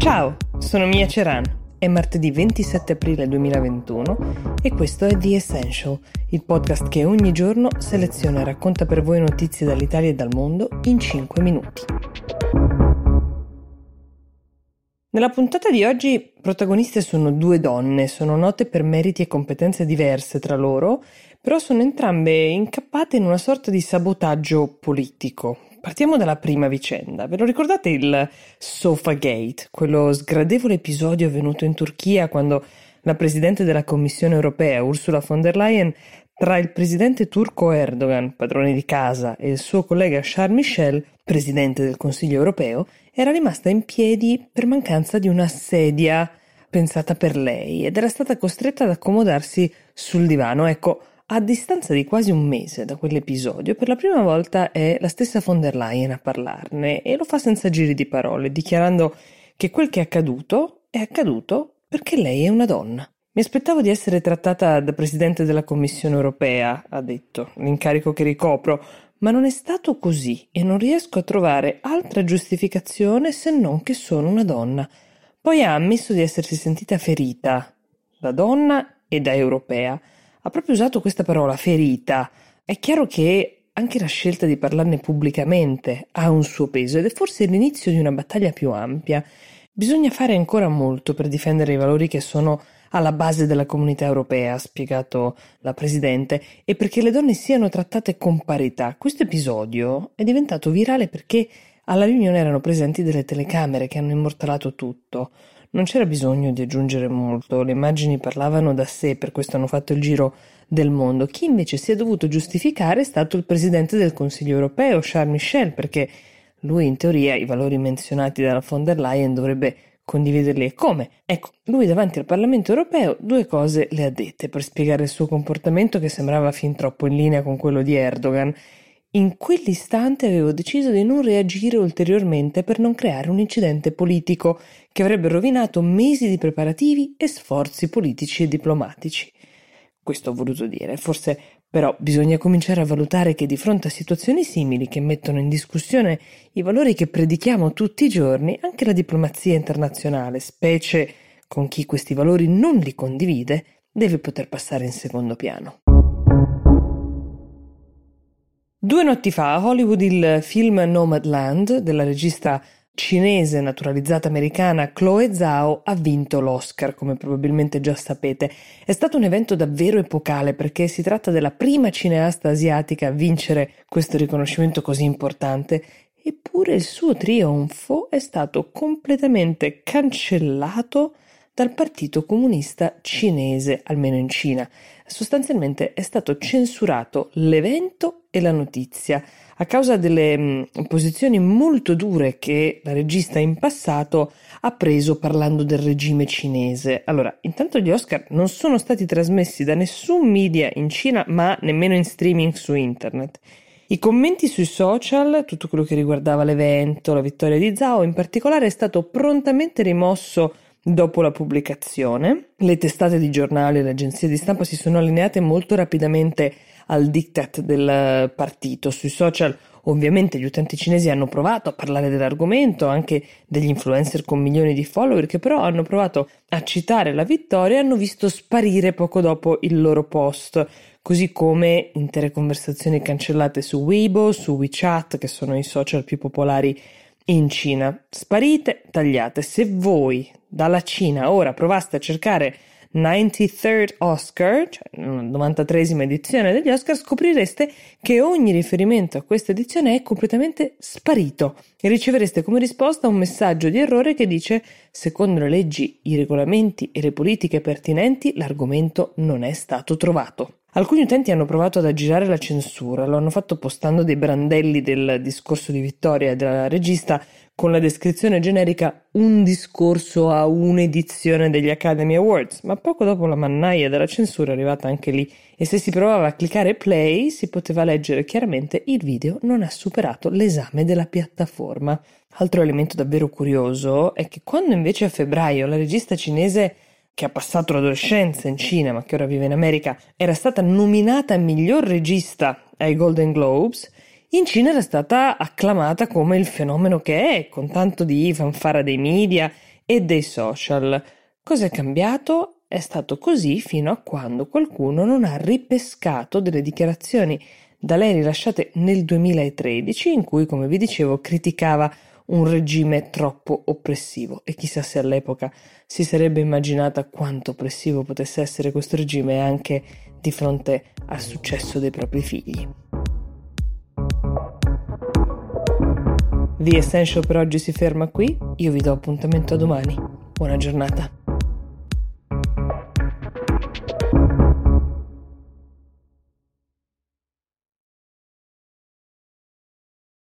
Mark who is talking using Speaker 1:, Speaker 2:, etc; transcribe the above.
Speaker 1: Ciao, sono Mia Ceran. È martedì 27 aprile 2021 e questo è The Essential, il podcast che ogni giorno seleziona e racconta per voi notizie dall'Italia e dal mondo in 5 minuti. Nella puntata di oggi protagoniste sono due donne, sono note per meriti e competenze diverse tra loro, però sono entrambe incappate in una sorta di sabotaggio politico. Partiamo dalla prima vicenda. Ve lo ricordate il Sofa Gate, quello sgradevole episodio avvenuto in Turchia quando la presidente della Commissione europea, Ursula von der Leyen, tra il presidente turco Erdogan, padrone di casa, e il suo collega Charles Michel, presidente del Consiglio europeo, era rimasta in piedi per mancanza di una sedia pensata per lei ed era stata costretta ad accomodarsi sul divano. Ecco, a distanza di quasi un mese da quell'episodio, per la prima volta è la stessa von der Leyen a parlarne e lo fa senza giri di parole, dichiarando che quel che è accaduto è accaduto perché lei è una donna. Mi aspettavo di essere trattata da presidente della Commissione europea, ha detto, l'incarico che ricopro, ma non è stato così e non riesco a trovare altra giustificazione se non che sono una donna. Poi ha ammesso di essersi sentita ferita da donna e da europea ha proprio usato questa parola, ferita. È chiaro che anche la scelta di parlarne pubblicamente ha un suo peso ed è forse l'inizio di una battaglia più ampia. Bisogna fare ancora molto per difendere i valori che sono alla base della comunità europea, ha spiegato la Presidente, e perché le donne siano trattate con parità. Questo episodio è diventato virale perché alla riunione erano presenti delle telecamere che hanno immortalato tutto. Non c'era bisogno di aggiungere molto, le immagini parlavano da sé, per questo hanno fatto il giro del mondo. Chi invece si è dovuto giustificare è stato il presidente del Consiglio europeo, Charles Michel, perché lui in teoria i valori menzionati dalla von der Leyen dovrebbe condividerli e come? Ecco, lui davanti al Parlamento europeo due cose le ha dette per spiegare il suo comportamento che sembrava fin troppo in linea con quello di Erdogan in quell'istante avevo deciso di non reagire ulteriormente per non creare un incidente politico che avrebbe rovinato mesi di preparativi e sforzi politici e diplomatici. Questo ho voluto dire, forse però bisogna cominciare a valutare che di fronte a situazioni simili che mettono in discussione i valori che predichiamo tutti i giorni, anche la diplomazia internazionale, specie con chi questi valori non li condivide, deve poter passare in secondo piano. Due notti fa a Hollywood il film Nomadland della regista cinese naturalizzata americana Chloe Zhao ha vinto l'Oscar, come probabilmente già sapete. È stato un evento davvero epocale perché si tratta della prima cineasta asiatica a vincere questo riconoscimento così importante. Eppure il suo trionfo è stato completamente cancellato dal Partito Comunista Cinese, almeno in Cina. Sostanzialmente è stato censurato l'evento e la notizia a causa delle mh, mm, posizioni molto dure che la regista in passato ha preso parlando del regime cinese. Allora, intanto gli Oscar non sono stati trasmessi da nessun media in Cina, ma nemmeno in streaming su internet. I commenti sui social, tutto quello che riguardava l'evento, la vittoria di Zhao in particolare, è stato prontamente rimosso Dopo la pubblicazione, le testate di giornali e le agenzie di stampa si sono allineate molto rapidamente al diktat del partito. Sui social ovviamente gli utenti cinesi hanno provato a parlare dell'argomento, anche degli influencer con milioni di follower che però hanno provato a citare la vittoria e hanno visto sparire poco dopo il loro post, così come intere conversazioni cancellate su Weibo, su WeChat, che sono i social più popolari in Cina. Sparite, tagliate. Se voi dalla Cina ora provaste a cercare 93rd Oscar, cioè la 93esima edizione degli Oscar, scoprireste che ogni riferimento a questa edizione è completamente sparito e ricevereste come risposta un messaggio di errore che dice secondo le leggi, i regolamenti e le politiche pertinenti l'argomento non è stato trovato. Alcuni utenti hanno provato ad aggirare la censura, lo hanno fatto postando dei brandelli del discorso di vittoria della regista con la descrizione generica un discorso a un'edizione degli Academy Awards, ma poco dopo la mannaia della censura è arrivata anche lì e se si provava a cliccare play si poteva leggere chiaramente il video non ha superato l'esame della piattaforma. Altro elemento davvero curioso è che quando invece a febbraio la regista cinese che ha passato l'adolescenza in Cina ma che ora vive in America, era stata nominata miglior regista ai Golden Globes, in Cina era stata acclamata come il fenomeno che è, con tanto di fanfara dei media e dei social. Cosa è cambiato? È stato così fino a quando qualcuno non ha ripescato delle dichiarazioni da lei rilasciate nel 2013 in cui, come vi dicevo, criticava un regime troppo oppressivo e chissà se all'epoca si sarebbe immaginata quanto oppressivo potesse essere questo regime anche di fronte al successo dei propri figli. The Essential per oggi si ferma qui, io vi do appuntamento a domani. Buona giornata.